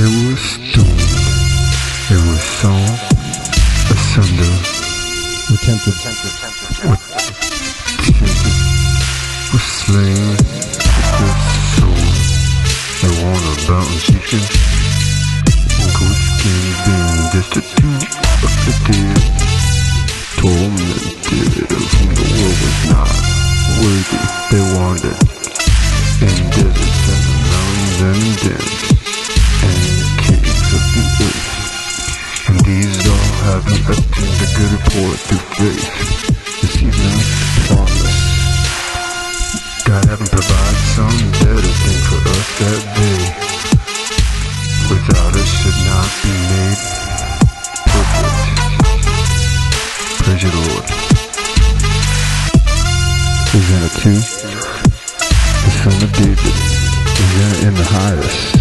There was storm. There was song asunder. We're tempted. we tempted. We're slain. With sword. They want a mountain chicken. Ghost game being destitute of. Tormented from the world was not worthy. They wanted. And deserts and mountains and dens. Acting the good report through faith. This evening promise. God heaven provide some better thing for us that day. Without us should not be made perfect. Praise you, Lord. Hosanna 2, the son of David. Hosanna in the highest.